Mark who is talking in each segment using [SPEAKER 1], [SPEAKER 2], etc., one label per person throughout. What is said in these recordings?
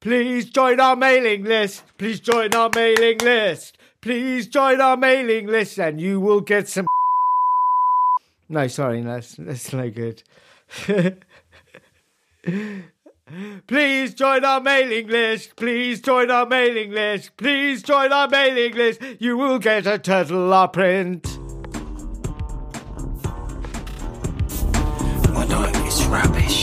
[SPEAKER 1] Please join our mailing list. Please join our mailing list. Please join our mailing list and you will get some. No, sorry, that's, that's no good. Please join our mailing list. Please join our mailing list. Please join our mailing list. You will get a turtle R print.
[SPEAKER 2] My night is rubbish.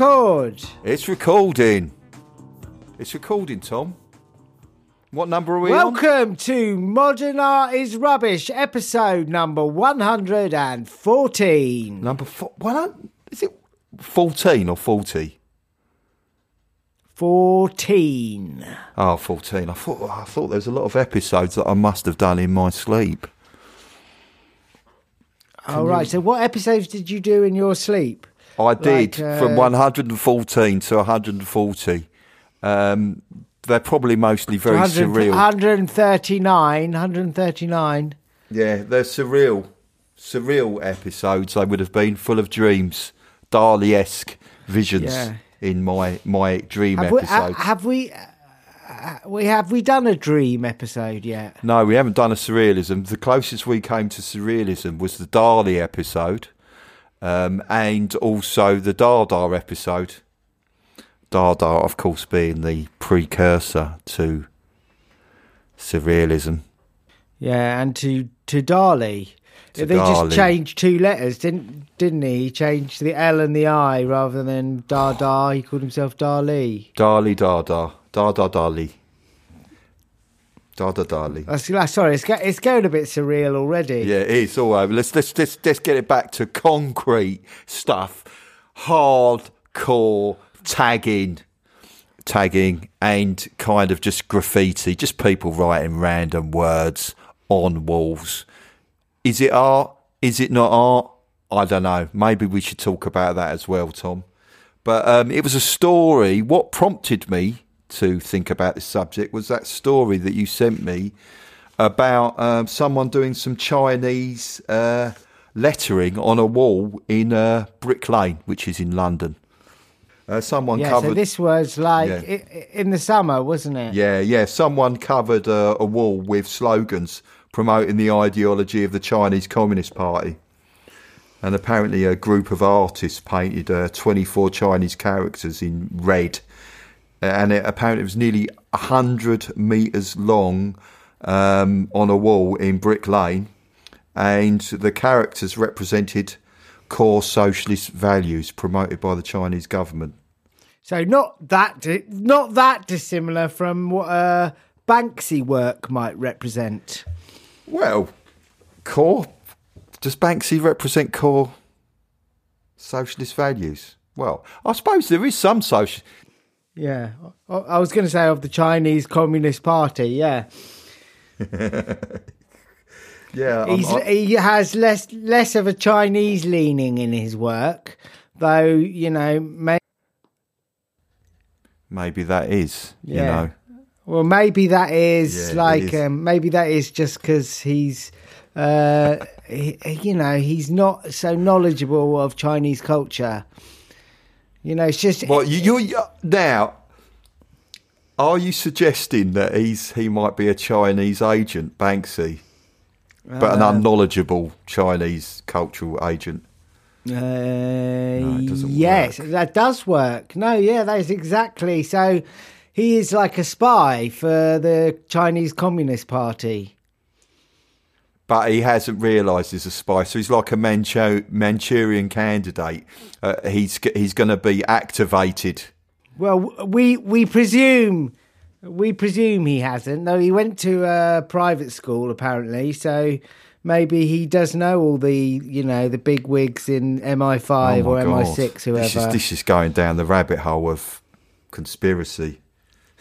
[SPEAKER 1] Chord.
[SPEAKER 3] It's recording. It's recording, Tom. What number are we on?
[SPEAKER 1] Welcome to Modern Art is Rubbish, episode number 114.
[SPEAKER 3] Number four. What? Is it 14 or 40?
[SPEAKER 1] 14.
[SPEAKER 3] Oh, 14. I thought, I thought there was a lot of episodes that I must have done in my sleep.
[SPEAKER 1] All right, so what episodes did you do in your sleep?
[SPEAKER 3] I did
[SPEAKER 1] Like, uh,
[SPEAKER 3] from 114 to 140. Um, they're probably mostly very
[SPEAKER 1] 100
[SPEAKER 3] surreal.
[SPEAKER 1] 139, 139.
[SPEAKER 3] Yeah, they're surreal, surreal episodes. They would have been full of dreams, Dali esque visions
[SPEAKER 1] Yeah.
[SPEAKER 3] in my my dream
[SPEAKER 1] Have we,
[SPEAKER 3] episodes.
[SPEAKER 1] uh, have we, uh, we have we done a dream episode yet?
[SPEAKER 3] no, we haven't done a surrealism. The closest we came to surrealism was the Dali episode, um, and also the Dada episode. Dada, of course, being the precursor to surrealism.
[SPEAKER 1] Yeah, and to to Dali.
[SPEAKER 3] To
[SPEAKER 1] they
[SPEAKER 3] Dali.
[SPEAKER 1] just changed two letters, didn't didn't he? He changed the L and the I rather than Dada. He called himself Dali.
[SPEAKER 3] Dali Dada, Dada Dali, Dada Dali.
[SPEAKER 1] That's, that's sorry, it's, it's going a bit surreal already.
[SPEAKER 3] Yeah, it is all over. Let's let's let's let's get it back to concrete stuff, hardcore tagging, tagging, and kind of just graffiti, just people writing random words on walls. Is it art? Is it not art? I don't know. Maybe we should talk about that as well, Tom. But um, it was a story. What prompted me to think about this subject was that story that you sent me about um, someone doing some Chinese uh, lettering on a wall in uh, Brick Lane, which is in London. Uh, someone
[SPEAKER 1] Yeah,
[SPEAKER 3] covered.
[SPEAKER 1] so this was like
[SPEAKER 3] Yeah.
[SPEAKER 1] i- in the summer, wasn't it?
[SPEAKER 3] Yeah, yeah. Someone covered uh, a wall with slogans promoting the ideology of the Chinese Communist Party. And apparently, a group of artists painted uh, 24 Chinese characters in red. And it, apparently, it was nearly 100 metres long um, on a wall in Brick Lane. And the characters represented core socialist values promoted by the Chinese government.
[SPEAKER 1] So not that di- not that dissimilar from what uh, Banksy work might represent.
[SPEAKER 3] Well, core. Does Banksy represent core socialist values? Well, I suppose there is some social.
[SPEAKER 1] Yeah, I, I was going to say of the Chinese Communist Party. Yeah,
[SPEAKER 3] Yeah,
[SPEAKER 1] he has less less of a Chinese leaning in his work, though. You know, may,
[SPEAKER 3] maybe that is. You
[SPEAKER 1] Yeah.
[SPEAKER 3] know,
[SPEAKER 1] well, maybe that is
[SPEAKER 3] Yeah,
[SPEAKER 1] like
[SPEAKER 3] is.
[SPEAKER 1] Um, maybe that is just because he's, uh, he, you know, he's not so knowledgeable of Chinese culture. You know, it's just
[SPEAKER 3] well, you, you now. Are you suggesting that he's he might be a Chinese agent, Banksy, but an unknowledgeable Chinese cultural agent?
[SPEAKER 1] Uh,
[SPEAKER 3] doesn't
[SPEAKER 1] yes,
[SPEAKER 3] work.
[SPEAKER 1] that does work. No, yeah, that is exactly. So he is like a spy for the Chinese Communist Party.
[SPEAKER 3] But he hasn't realised he's a spy, so he's like a Manchu- Manchurian candidate. Uh, he's he's going to be activated
[SPEAKER 1] Well, we we presume we presume he hasn't. Though he went to a private school apparently, so maybe he does know all the you know the big wigs in MI5
[SPEAKER 3] Oh
[SPEAKER 1] or
[SPEAKER 3] my
[SPEAKER 1] MI6, whoever.
[SPEAKER 3] This is, this is going down the rabbit hole of conspiracy.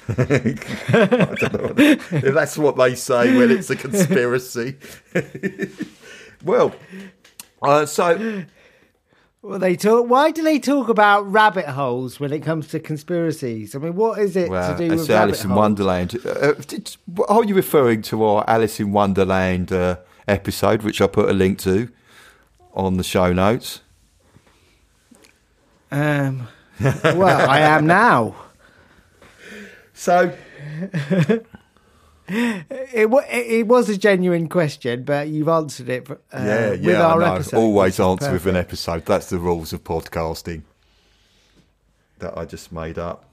[SPEAKER 3] I don't know if that's what they say when it's a conspiracy. well, uh, so
[SPEAKER 1] Well, they talk. Why do they talk about rabbit holes when it comes to conspiracies? I mean, what is it
[SPEAKER 3] Well,
[SPEAKER 1] to do with
[SPEAKER 3] Alice
[SPEAKER 1] rabbit
[SPEAKER 3] in
[SPEAKER 1] holes?
[SPEAKER 3] Wonderland. Uh, uh, did, are you referring to our Alice in Wonderland uh, episode, which I put a link to on the show notes?
[SPEAKER 1] Um, well, I am now.
[SPEAKER 3] So,
[SPEAKER 1] It, it, was a genuine question, but you've answered it uh,
[SPEAKER 3] yeah,
[SPEAKER 1] with
[SPEAKER 3] yeah,
[SPEAKER 1] our
[SPEAKER 3] I know.
[SPEAKER 1] episode.
[SPEAKER 3] Always answer with an episode. That's the rules of podcasting that I just made up.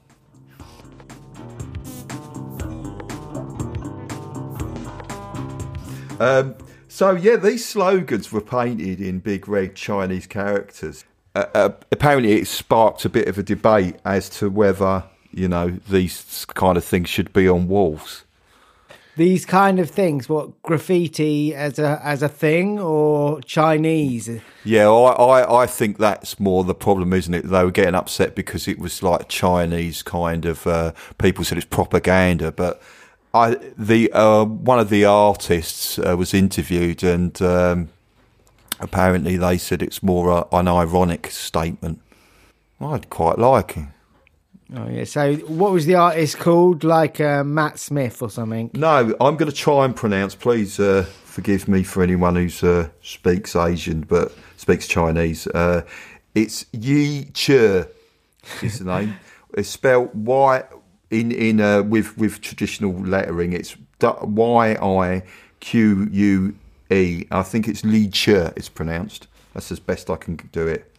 [SPEAKER 3] Um, so yeah, these slogans were painted in big red Chinese characters. Uh, uh, apparently, it sparked a bit of a debate as to whether you know these kind of things should be on walls.
[SPEAKER 1] These kind of things, what graffiti as a as a thing or Chinese?
[SPEAKER 3] Yeah, I, I, I think that's more the problem, isn't it? They were getting upset because it was like Chinese kind of uh, people said it's propaganda, but I the uh, one of the artists uh, was interviewed and um, apparently they said it's more uh, an ironic statement. I'd quite like it.
[SPEAKER 1] Oh yeah. So, what was the artist called? Like uh, Matt Smith or something?
[SPEAKER 3] No, I'm going to try and pronounce. Please uh, forgive me for anyone who uh, speaks Asian but speaks Chinese. Uh, it's Yi Che is the name. It's spelled Y in in uh, with with traditional lettering. It's Y I Q U E. I think it's Li Che. It's pronounced. That's as best I can do it.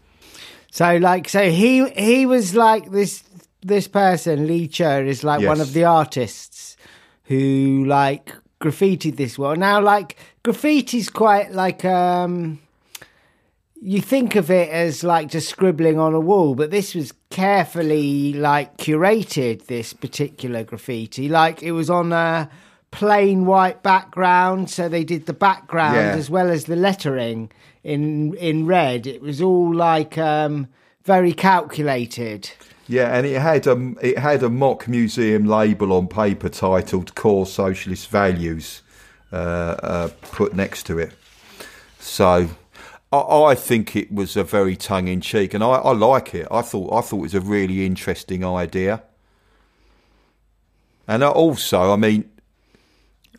[SPEAKER 1] So, like, so he he was like this this person Lee Cher is like one of the artists who like graffitied this wall. Now, like graffiti's quite like um you think of it as like just scribbling on a wall, but this was carefully like curated. This particular graffiti, like it was on a plain white background, so they did the background
[SPEAKER 3] Yeah.
[SPEAKER 1] as well as the lettering in in red. It was all like um very calculated.
[SPEAKER 3] Yeah, and it had a it had a mock museum label on paper titled "Core Socialist Values" uh, uh, put next to it. So, I, I think it was a very tongue in cheek, and I, I like it. I thought I thought it was a really interesting idea, and I also, I mean,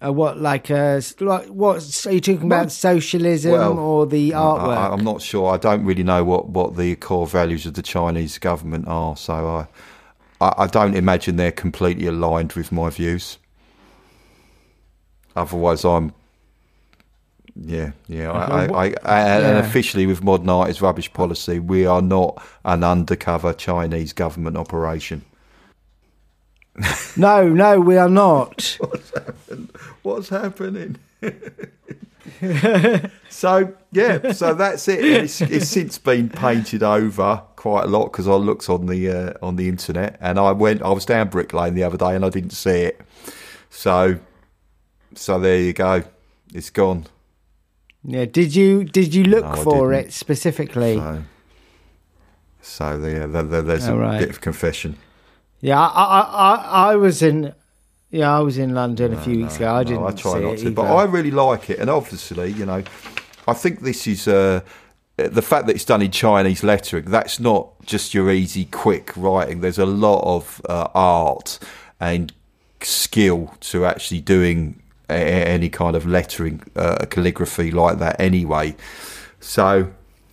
[SPEAKER 1] Uh, what like uh like what are you talking about socialism
[SPEAKER 3] Well,
[SPEAKER 1] or the artwork?
[SPEAKER 3] I, am not sure. I don't really know what, what the core values of the Chinese government are, so I, I, I don't imagine they're completely aligned with my views. Otherwise, I'm. Yeah, yeah. I, I, I, I, And
[SPEAKER 1] Yeah.
[SPEAKER 3] officially, with modern art is rubbish policy, we are not an undercover Chinese government operation.
[SPEAKER 1] no, no, we are not.
[SPEAKER 3] What's happening? so yeah, so that's it. It's, it's since been painted over quite a lot because I looked on the uh, on the internet and I went. I was down Brick Lane the other day and I didn't see it. So so there you go. It's gone.
[SPEAKER 1] yeah, did you did you look
[SPEAKER 3] No,
[SPEAKER 1] for it specifically?
[SPEAKER 3] So so there, there, there- there's
[SPEAKER 1] Oh,
[SPEAKER 3] a
[SPEAKER 1] right.
[SPEAKER 3] bit of confession.
[SPEAKER 1] Yeah, I, I, I, I was in. Yeah, I was in London a few weeks ago. I
[SPEAKER 3] No,
[SPEAKER 1] didn't
[SPEAKER 3] I try
[SPEAKER 1] see
[SPEAKER 3] not to, but. I really like it, and obviously, you know, I think this is uh, the fact that it's done in Chinese lettering. That's not just your easy, quick writing. There's a lot of uh, art and skill to actually doing a- any kind of lettering, uh, calligraphy like that. Anyway, so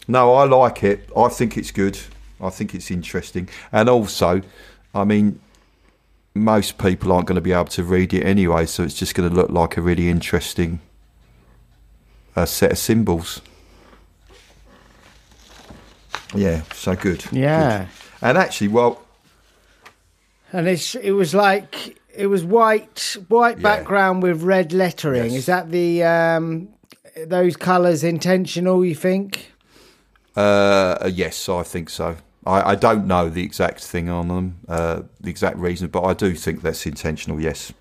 [SPEAKER 3] no, I like it. I think it's good. I think it's interesting, and also, I mean, most people aren't going to be able to read it anyway, so it's just going to look like a really interesting uh, set of symbols. Yeah, so good.
[SPEAKER 1] Yeah.
[SPEAKER 3] good. And actually, well,
[SPEAKER 1] And it's it was like it was white white
[SPEAKER 3] Yeah.
[SPEAKER 1] background with red lettering.
[SPEAKER 3] Yes.
[SPEAKER 1] Is that the um those colours intentional? You think?
[SPEAKER 3] uh, yes, I think so. I, I don't know the exact thing on them, uh, the exact reason, but I do think that's intentional. Yes.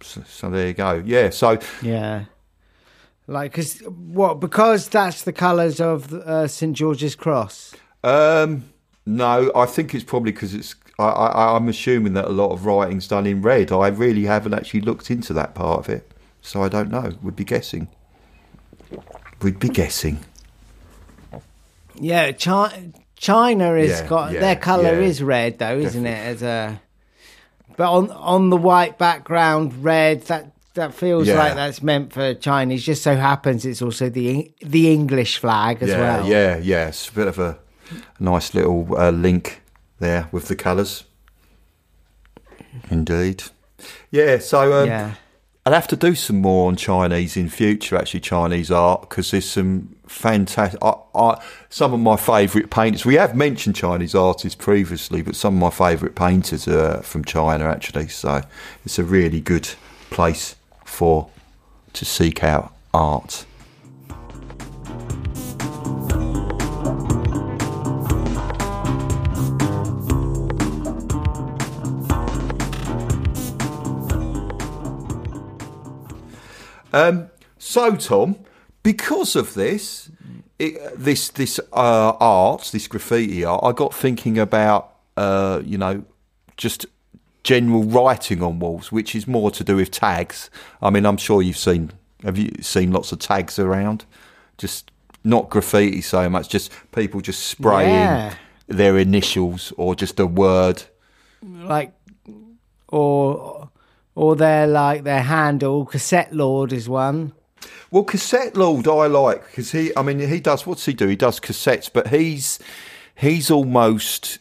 [SPEAKER 3] So, so there you go. Yeah. So
[SPEAKER 1] Yeah. Like, cause what? Because that's the colours of uh, St George's Cross.
[SPEAKER 3] Um, no, I think it's probably because it's. I, I, I'm assuming that a lot of writing's done in red. I really haven't actually looked into that part of it, so I don't know. We'd be guessing. We'd be guessing.
[SPEAKER 1] Yeah, China, China has
[SPEAKER 3] Yeah,
[SPEAKER 1] got
[SPEAKER 3] yeah,
[SPEAKER 1] their color
[SPEAKER 3] yeah.
[SPEAKER 1] is red though, isn't it? As a but on on the white background, red. That that feels like that's meant for Chinese. Just so happens it's also the the English flag as well.
[SPEAKER 3] yeah, yeah. It's a bit of a nice little uh, link there with the colours. Indeed. Yeah, so um,
[SPEAKER 1] yeah.
[SPEAKER 3] I'll have to do some more on Chinese in future. Actually, Chinese art because there's some fantastic. I, I, some of my favourite painters. We have mentioned Chinese artists previously, but some of my favourite painters are from China. Actually, so it's a really good place for to seek out art. Um, so, Tom, because of this, it, this this uh, art, this graffiti art, I got thinking about, uh, you know, just general writing on walls, which is more to do with tags. I mean, I'm sure you've seen. Have you seen lots of tags around? Just not graffiti so much, just people just spraying
[SPEAKER 1] Yeah.
[SPEAKER 3] their initials or just a word.
[SPEAKER 1] Like or or their like their handle. Cassette Lord is one.
[SPEAKER 3] Well, cassette lord I like because he. I mean, he does. What's he do? He does cassettes, but he's he's almost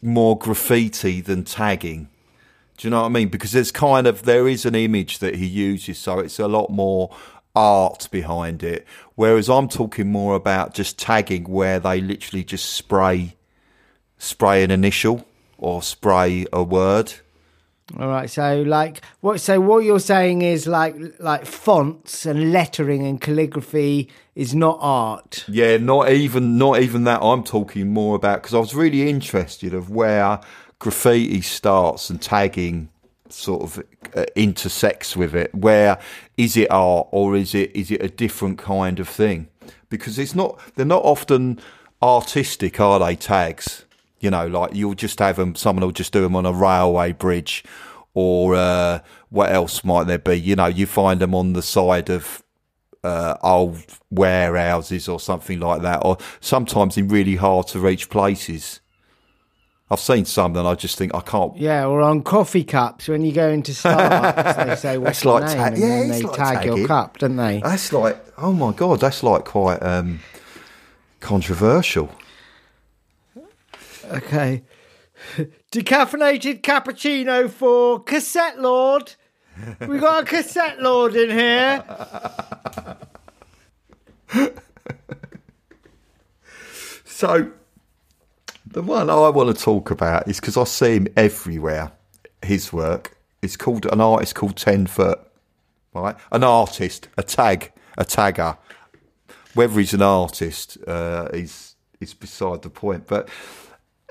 [SPEAKER 3] more graffiti than tagging. Do you know what I mean? Because there's kind of there is an image that he uses, so it's a lot more art behind it. Whereas I'm talking more about just tagging, where they literally just spray spray an initial or spray a word.
[SPEAKER 1] All right, so like what? So what you're saying is like like fonts and lettering and calligraphy is not art.
[SPEAKER 3] Yeah, not even not even that. I'm talking more about because I was really interested of where graffiti starts and tagging sort of uh, intersects with it. Where is it art or is it is it a different kind of thing? Because it's not. They're not often artistic, are they? Tags. You know, like you'll just have them. Someone will just do them on a railway bridge, or uh, what else might there be? You know, you find them on the side of uh, old warehouses or something like that, or sometimes in really hard to reach places. I've seen some that I just think I can't.
[SPEAKER 1] Yeah, or on coffee cups when you go into Starbucks, they say what's
[SPEAKER 3] That's
[SPEAKER 1] your
[SPEAKER 3] like
[SPEAKER 1] name,
[SPEAKER 3] ta-
[SPEAKER 1] and
[SPEAKER 3] yeah,
[SPEAKER 1] then they
[SPEAKER 3] like
[SPEAKER 1] tag your cup, don't they?
[SPEAKER 3] That's like, oh my god, that's like quite um, controversial.
[SPEAKER 1] Okay. Decaffeinated cappuccino for cassette lord. We got a cassette lord in here.
[SPEAKER 3] So, the one I want to talk about is because I see him everywhere. His work. It's called an artist called Ten Foot, right? An artist, a tag, a tagger. Whether he's an artist uh, is is beside the point. But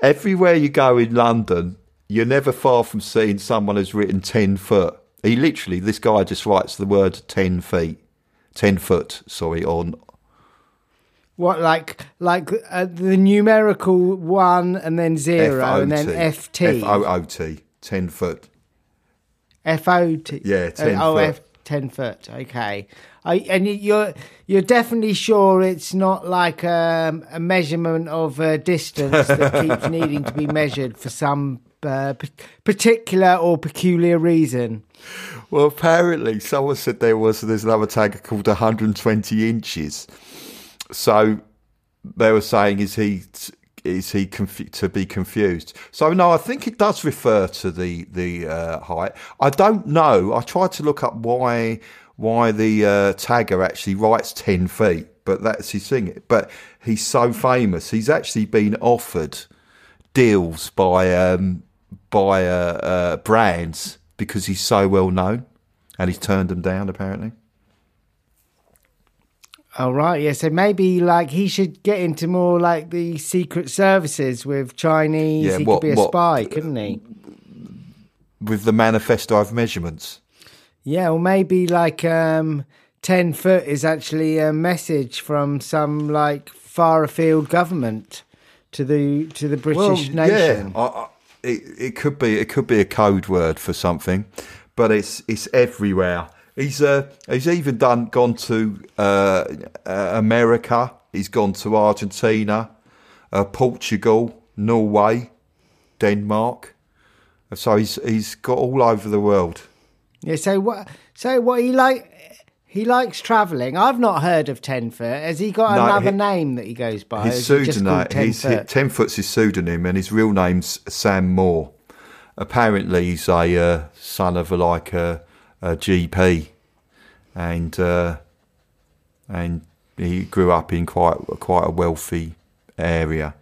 [SPEAKER 3] everywhere you go in London, you're never far from seeing someone who's written ten foot. He literally, this guy just writes the word ten feet, ten foot. Sorry, on
[SPEAKER 1] What like like uh, the numerical one and then zero and then FT.
[SPEAKER 3] F O O T, ten foot.
[SPEAKER 1] F O T.
[SPEAKER 3] Yeah, 10
[SPEAKER 1] oh,
[SPEAKER 3] foot.
[SPEAKER 1] F, ten foot. Okay. I, and you- you're you're definitely sure it's not like um, a measurement of uh, distance that keeps needing to be measured for some uh, p- particular or peculiar reason.
[SPEAKER 3] Well, apparently, someone said there was there's another tag called 120 inches. So they were saying, is he is he confu- to be confused? So no, I think it does refer to the the uh, height. I don't know. I tried to look up why why the uh, tagger actually writes 10 feet, but that's his thing. But he's so famous, he's actually been offered deals by um, by uh, uh, brands because he's so well known, and he's turned them down apparently.
[SPEAKER 1] Oh right, yeah. So maybe like he should get into more like the secret services with Chinese.
[SPEAKER 3] Yeah,
[SPEAKER 1] he
[SPEAKER 3] what-
[SPEAKER 1] could be a
[SPEAKER 3] what-
[SPEAKER 1] spy, couldn't he?
[SPEAKER 3] With the manifesto of measurements,
[SPEAKER 1] Yeah, or maybe like um, ten foot is actually a message from some like far afield government to the to the British nation.
[SPEAKER 3] yeah, I, I, it, it could be it could be a code word for something, but it's it's everywhere. He's uh, he's even done gone to uh, uh, America He's gone to Argentina, uh, Portugal, Norway, Denmark. So he's he's got all over the world.
[SPEAKER 1] Yeah. So what? So what he like? He likes travelling. I've not heard of Ten Foot. Has he got
[SPEAKER 3] No,
[SPEAKER 1] another
[SPEAKER 3] he-
[SPEAKER 1] name that he goes by?
[SPEAKER 3] His
[SPEAKER 1] or is he just
[SPEAKER 3] pseudonym,
[SPEAKER 1] Ten
[SPEAKER 3] he's,
[SPEAKER 1] Foot?
[SPEAKER 3] Ten Foot's his pseudonym, and his real name's Sam Moore. Apparently, he's a uh, son of a, like a, a GP, and uh, and he grew up in quite quite a wealthy area.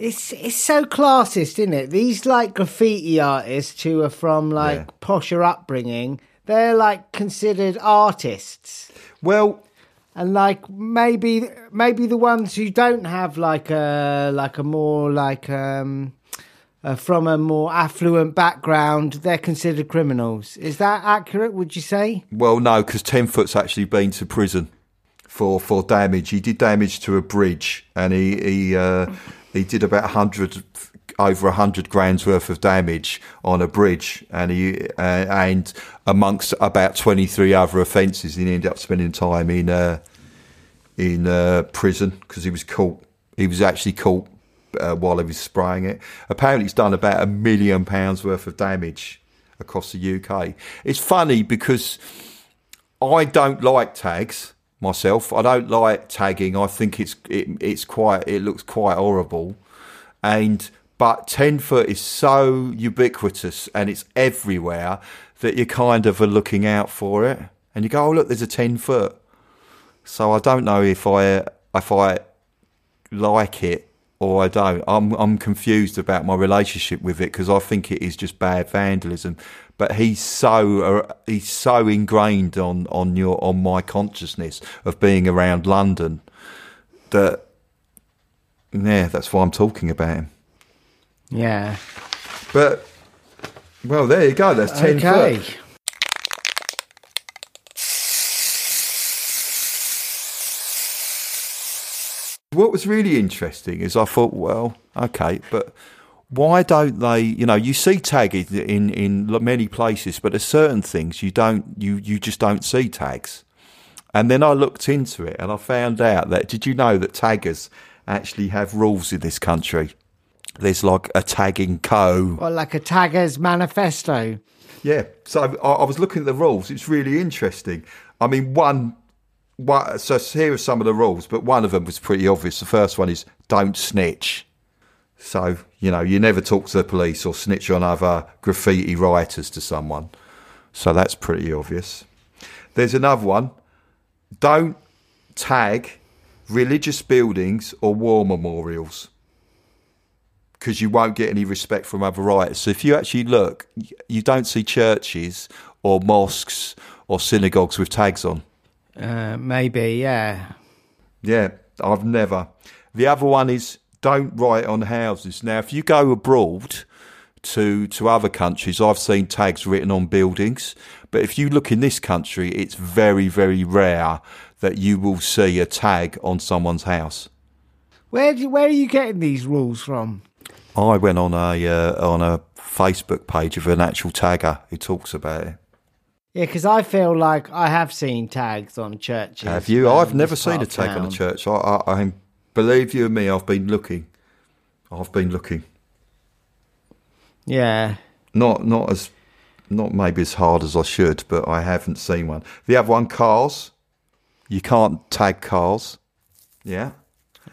[SPEAKER 1] It's it's so classist, isn't it? These like graffiti artists who are from like
[SPEAKER 3] Yeah.
[SPEAKER 1] posher upbringing, they're like considered artists.
[SPEAKER 3] Well,
[SPEAKER 1] And like maybe maybe the ones who don't have like a like a more like um uh, from a more affluent background, they're considered criminals. Is that accurate? Would you say?
[SPEAKER 3] Well, no, because Ten Foot's actually been to prison for for damage. He did damage to a bridge, and he he uh, he did about hundred over a hundred grand's worth of damage on a bridge, and he uh, and amongst about twenty three other offences, he ended up spending time in uh, in uh, prison because he was caught. He was actually caught uh, while he was spraying it. Apparently, he's done about a million pounds worth of damage across the UK. It's funny because I don't like tags myself. I don't like tagging. I think it's it, it's quite it looks quite horrible, and but ten foot is so ubiquitous and it's everywhere that you kind of are looking out for it, and you go, oh look, there's a ten foot. So I don't know if I if I like it or I don't. I'm I'm confused about my relationship with it because I think it is just bad vandalism. But he's so uh, he's so ingrained on on your on my consciousness of being around London that yeah, that's why I'm talking about him.
[SPEAKER 1] Yeah.
[SPEAKER 3] But well, there you go. That's ten
[SPEAKER 1] okay.
[SPEAKER 3] foot. What was really interesting is I thought, well, okay, but why don't they? You know, you see tags in in many places, but there's certain things you don't you you just don't see tags. And then I looked into it and I found out that did you know that taggers actually have rules in this country? There's like a tagging co.
[SPEAKER 1] Well, like a tagger's manifesto.
[SPEAKER 3] Yeah, so I, I was looking at the rules. It's really interesting. I mean, one, one, so here are some of the rules, but one of them was pretty obvious. The first one is don't snitch. So you know, you never talk to the police or snitch on other graffiti writers to someone. So that's pretty obvious. There's another one. Don't tag religious buildings or war memorials because you won't get any respect from other writers. So if you actually look, you don't see churches or mosques or synagogues with tags on.
[SPEAKER 1] Uh, maybe, yeah.
[SPEAKER 3] Yeah, I've never. The other one is don't write on houses. Now, if you go abroad to to other countries, I've seen tags written on buildings. But if you look in this country, it's very, very rare that you will see a tag on someone's house.
[SPEAKER 1] Where do, where are you getting these rules from?
[SPEAKER 3] I went on a uh, on a Facebook page of an actual tagger who talks about it.
[SPEAKER 1] Yeah, because I feel like I have seen tags on churches.
[SPEAKER 3] Have you? I've never seen a tag on a church. I, I, I believe you and me. I've been looking. I've been looking.
[SPEAKER 1] Yeah.
[SPEAKER 3] Not not as not maybe as hard as I should, but I haven't seen one. The other one, cars. You can't tag cars. Yeah.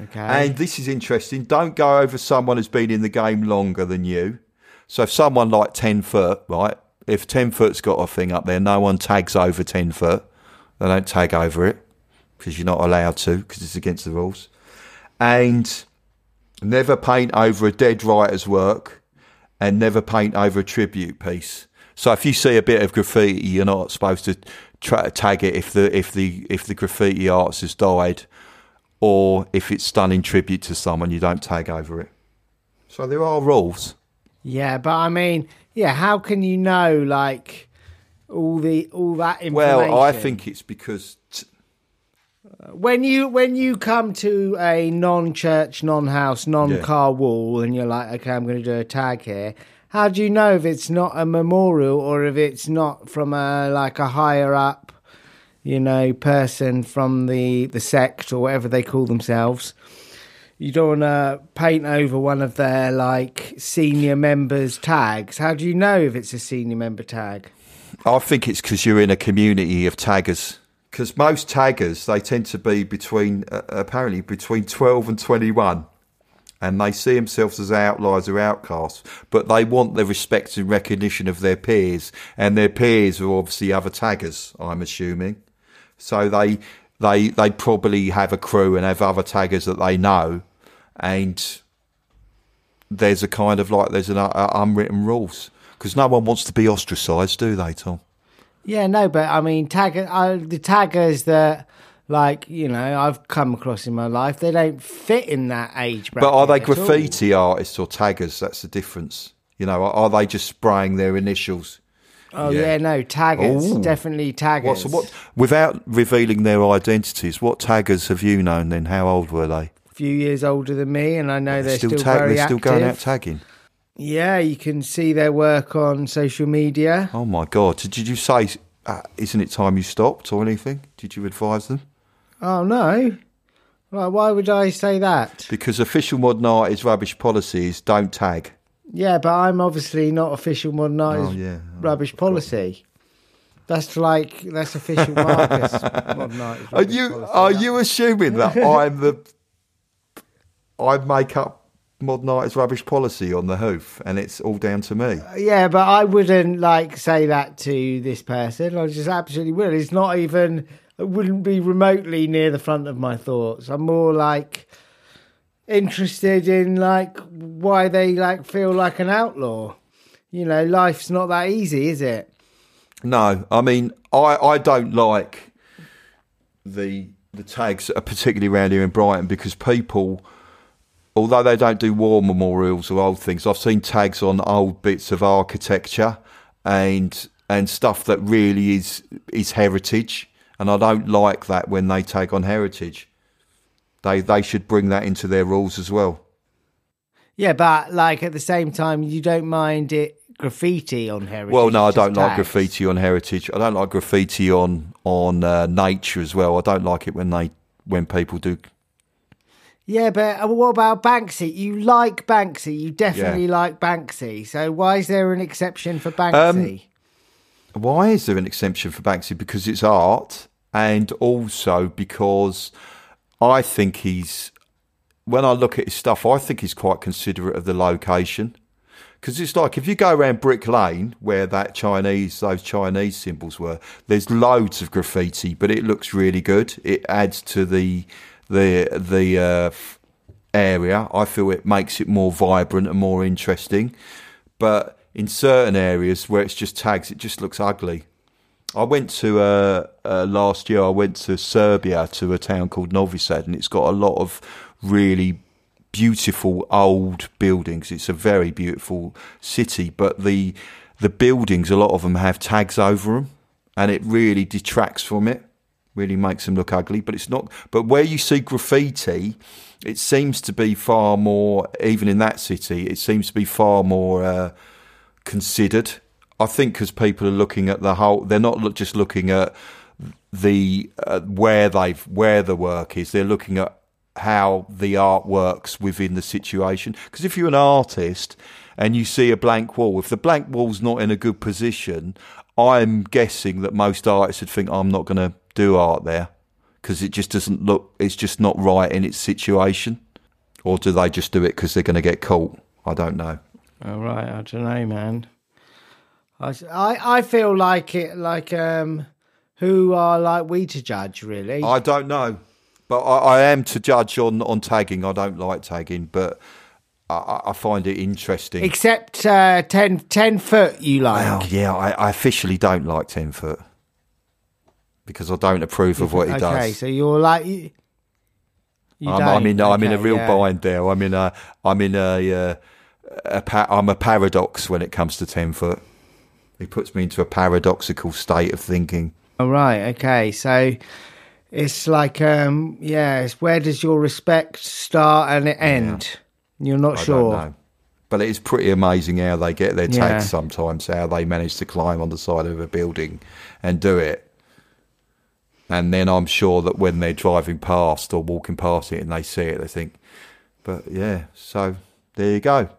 [SPEAKER 1] Okay.
[SPEAKER 3] And this is interesting. Don't go over someone who's been in the game longer than you. So if someone like 10 foot, right, if 10 foot's got a thing up there, no one tags over 10 foot. They don't tag over it because you're not allowed to because it's against the rules. And never paint over a dead writer's work and never paint over a tribute piece. So if you see a bit of graffiti, you're not supposed to try tag it if the if the if the graffiti artist has died or if it's done in tribute to someone, you don't tag over it. So there are rules.
[SPEAKER 1] yeah, but I mean, yeah, how can you know like all the all that information?
[SPEAKER 3] Well, I think it's because
[SPEAKER 1] when you when you come to a non-church, non-house, non-car wall, and you're like, okay, I'm going to do a tag here. How do you know if it's not a memorial or if it's not from a like a higher up, you know, person from the the sect or whatever they call themselves. You don't want to paint over one of their like senior members' tags. How do you know if it's a senior member tag?
[SPEAKER 3] I think it's because you're in a community of taggers. Because most taggers, they tend to be between, uh, apparently, between 12 and 21. And they see themselves as outliers or outcasts, but they want the respect and recognition of their peers. And their peers are obviously other taggers, I'm assuming. So they, they, they probably have a crew and have other taggers that they know. And there's a kind of like, there's an uh, unwritten rules. Because no one wants to be ostracised, do they, Tom?
[SPEAKER 1] Yeah, no, but I mean, tagger, uh, the taggers that, like, you know, I've come across in my life, they don't fit in that age bracket.
[SPEAKER 3] But are they
[SPEAKER 1] at all.
[SPEAKER 3] graffiti artists or taggers? That's the difference. You know, are, are they just spraying their initials?
[SPEAKER 1] Oh
[SPEAKER 3] Yeah.
[SPEAKER 1] yeah, no, taggers,
[SPEAKER 3] Ooh.
[SPEAKER 1] definitely taggers.
[SPEAKER 3] What, so what, without revealing their identities, what taggers have you known then? How old were they?
[SPEAKER 1] A few years older than me, and I know they're, still,
[SPEAKER 3] tag-
[SPEAKER 1] very
[SPEAKER 3] they're still going out tagging.
[SPEAKER 1] Yeah, you can see their work on social media.
[SPEAKER 3] Oh my God. Did, you say, uh, isn't it time you stopped or anything? Did you advise them?
[SPEAKER 1] Oh no, Right, why would I say that?
[SPEAKER 3] Because official modern art is rubbish policies, don't tag.
[SPEAKER 1] Yeah, but I'm obviously not official modern art
[SPEAKER 3] Oh, yeah. Oh,
[SPEAKER 1] rubbish policy. That's like that's official Marcus modern art.
[SPEAKER 3] Are you
[SPEAKER 1] policy.
[SPEAKER 3] are you assuming that I'm the I make up modern art is rubbish policy on the hoof and it's all down to me?
[SPEAKER 1] Yeah, but I wouldn't like say that to this person. I just absolutely will. It's not even. It wouldn't be remotely near the front of my thoughts. I'm more like interested in like why they like feel like an outlaw. You know, life's not that easy, is it?
[SPEAKER 3] No, I mean I, I don't like the the tags, uh, particularly around here in Brighton, because people, although they don't do war memorials or old things, I've seen tags on old bits of architecture and and stuff that really is is heritage, and I don't like that when they take on heritage. They they should bring that into their rules as well.
[SPEAKER 1] Yeah, but like at the same time, you don't mind it graffiti on heritage.
[SPEAKER 3] Well, no, I don't
[SPEAKER 1] just
[SPEAKER 3] like graffiti on heritage. I don't like graffiti on on uh, nature as well. I don't like it when they when people do.
[SPEAKER 1] Yeah, but uh, what about Banksy? You like Banksy. You definitely
[SPEAKER 3] Yeah.
[SPEAKER 1] like Banksy. So why is there an exception for
[SPEAKER 3] Um,
[SPEAKER 1] Banksy?
[SPEAKER 3] Why is there an exemption for Banksy? Because it's art, and also because I think he's. When I look at his stuff, I think he's quite considerate of the location. Because it's like if you go around Brick Lane, where that Chinese, those Chinese symbols were, there's loads of graffiti, but it looks really good. It adds to the the the uh, area. I feel it makes it more vibrant and more interesting. But in certain areas where it's just tags, it just looks ugly. I went to uh, uh, last year. I went to Serbia to a town called Novi Sad, and it's got a lot of really beautiful old buildings. It's a very beautiful city, but the the buildings, a lot of them have tags over them, and it really detracts from it. Really makes them look ugly. But it's not. But where you see graffiti, it seems to be far more. Even in that city, it seems to be far more. Uh, considered. I think because people are looking at the whole, they're not just looking at the uh, where they've where the work is. They're looking at how the art works within the situation. Because if you're an artist and you see a blank wall, if the blank wall's not in a good position, I'm guessing that most artists would think I'm not going to do art there because it just doesn't look. It's just not right in its situation. Or do they just do it because they're going to get caught? I don't know.
[SPEAKER 1] All right, I don't know, man. I, I feel like it, like um, who are like we to judge, really?
[SPEAKER 3] I don't know, but I, I am to judge on, on tagging. I don't like tagging, but I- I, find it interesting.
[SPEAKER 1] Except uh, 10, 10 foot, you like.
[SPEAKER 3] well, yeah, I, I officially don't like ten foot because I don't approve of what he
[SPEAKER 1] okay,
[SPEAKER 3] does.
[SPEAKER 1] Okay, so you're like you. you
[SPEAKER 3] I'm. I'm in. I'm in a real
[SPEAKER 1] yeah.
[SPEAKER 3] bind there. I'm in a. I'm in a. Uh, a pa- I'm a paradox when it comes to ten foot. It puts me into a paradoxical state of thinking.
[SPEAKER 1] All right. Okay. So it's like, um, yeah. It's where does your respect start and it end? You're not
[SPEAKER 3] I
[SPEAKER 1] sure.
[SPEAKER 3] don't know. But it's pretty amazing how they get their tags
[SPEAKER 1] Yeah.
[SPEAKER 3] sometimes, how they manage to climb on the side of a building and do it. and then I'm sure that when they're driving past or walking past it and they see it, they think, but yeah. So there you go.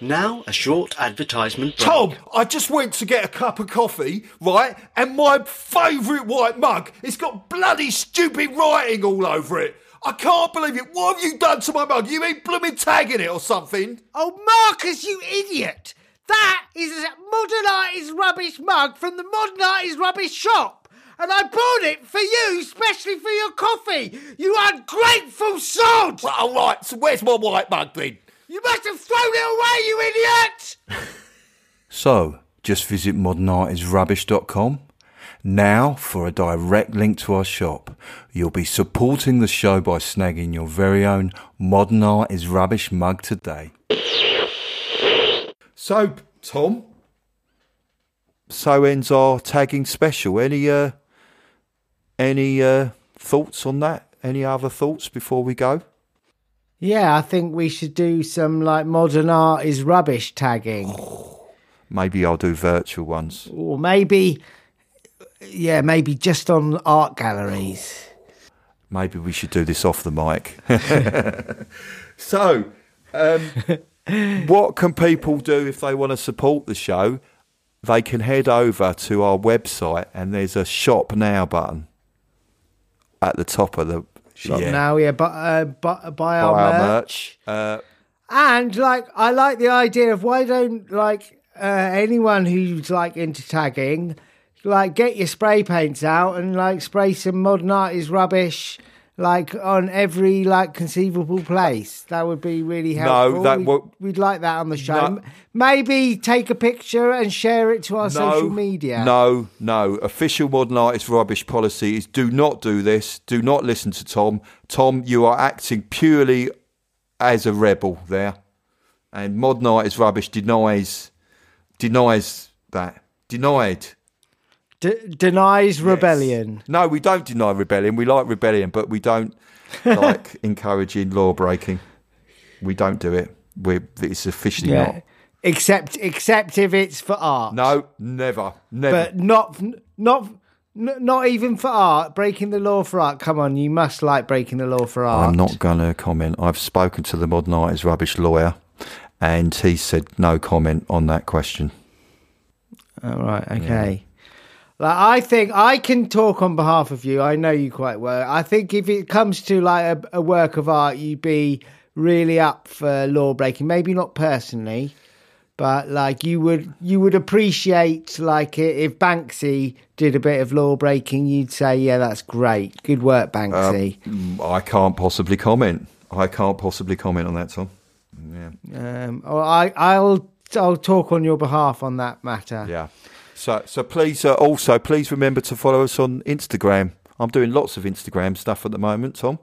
[SPEAKER 4] Now, a short advertisement break.
[SPEAKER 3] Tom, I just went to get a cup of coffee, right? And my favourite white mug, it's got bloody stupid writing all over it. I can't believe it. What have you done to my mug? You been blooming tagging it or something?
[SPEAKER 1] Oh, Marcus, you idiot! That is a modern art is rubbish mug from the modern art is rubbish shop. And I bought it for you, especially for your coffee. You ungrateful sod!
[SPEAKER 3] Well, all right, so where's my white mug then?
[SPEAKER 1] You must have thrown it away, you idiot!
[SPEAKER 3] So, just visit modernartisrubbish.com. Now, for a direct link to our shop, you'll be supporting the show by snagging your very own Modern Art is Rubbish mug today. So, Tom, so ends our tagging special. Any uh, any uh, thoughts on that? Any other thoughts before we go?
[SPEAKER 1] Yeah, I think we should do some like modern art is rubbish tagging.
[SPEAKER 3] Maybe I'll do virtual ones.
[SPEAKER 1] Or maybe, yeah, maybe just on art galleries.
[SPEAKER 3] Maybe we should do this off the mic. so, um, what can people do if they want to support the show? They can head over to our website and there's a shop now button at the top of the
[SPEAKER 1] Shop
[SPEAKER 3] yeah,
[SPEAKER 1] now, yeah, but uh, bu- buy our,
[SPEAKER 3] buy our
[SPEAKER 1] merch.
[SPEAKER 3] merch. Uh,
[SPEAKER 1] And like, I like the idea of why don't like uh, anyone who's like into tagging, like get your spray paints out and like spray some modern art is rubbish, like on every like conceivable place. That would be really helpful.
[SPEAKER 3] that
[SPEAKER 1] we'd, we'd like that on the show.
[SPEAKER 3] No.
[SPEAKER 1] Maybe take a picture and share it to our social media.
[SPEAKER 3] No, no. Official modern art is rubbish policy is do not do this. Do not listen to Tom. Tom, you are acting purely as a rebel there. And modern art is rubbish denies denies that. Denied.
[SPEAKER 1] D- denies rebellion.
[SPEAKER 3] No, we don't deny rebellion. We like rebellion, but we don't like encouraging law breaking. We don't do it. We it's officially
[SPEAKER 1] Yeah.
[SPEAKER 3] not.
[SPEAKER 1] Except, except if it's for art.
[SPEAKER 3] No, never. Never.
[SPEAKER 1] but not not not even for art. Breaking the law for art. Come on, you must like breaking the law for art.
[SPEAKER 3] I'm not going to comment. I've spoken to the modern art is rubbish lawyer, and he said no comment on that question.
[SPEAKER 1] All right. Okay. Like I think I can talk on behalf of you. I know you quite well. I think if it comes to like a, a work of art, you'd be really up for law breaking. Maybe not personally, but like you would you would appreciate like if Banksy did a bit of law breaking. You'd say, yeah, that's great. Good work, Banksy.
[SPEAKER 3] Mm, I can't possibly comment. I can't possibly comment on that, Tom.
[SPEAKER 1] Um, or I, I'll I'll talk on your behalf on that matter.
[SPEAKER 3] Yeah. So, so please, uh, also, please remember to follow us on Instagram. I'm doing lots of Instagram stuff at the moment, Tom.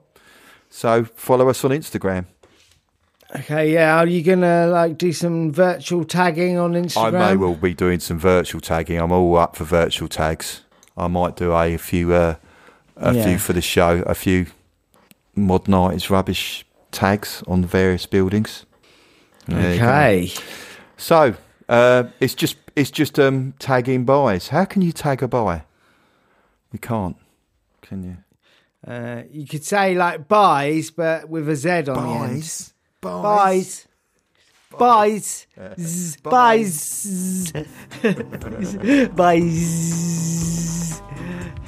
[SPEAKER 3] So follow us on Instagram.
[SPEAKER 1] Okay, yeah. Are you gonna like do some virtual tagging on Instagram?
[SPEAKER 3] I may well be doing some virtual tagging. I'm all up for virtual tags. I might do a, few, uh, a
[SPEAKER 1] Yeah.
[SPEAKER 3] few for the show, a few art is rubbish tags on various buildings. There.
[SPEAKER 1] Okay.
[SPEAKER 3] So uh, it's just it's just um, tagging buys. How can you tag a buy? You can't, can you?
[SPEAKER 1] Uh, you could say like buys, but with a Z on the end.
[SPEAKER 3] buys.
[SPEAKER 1] Buys. Buys. Zzz, Buys. Buys.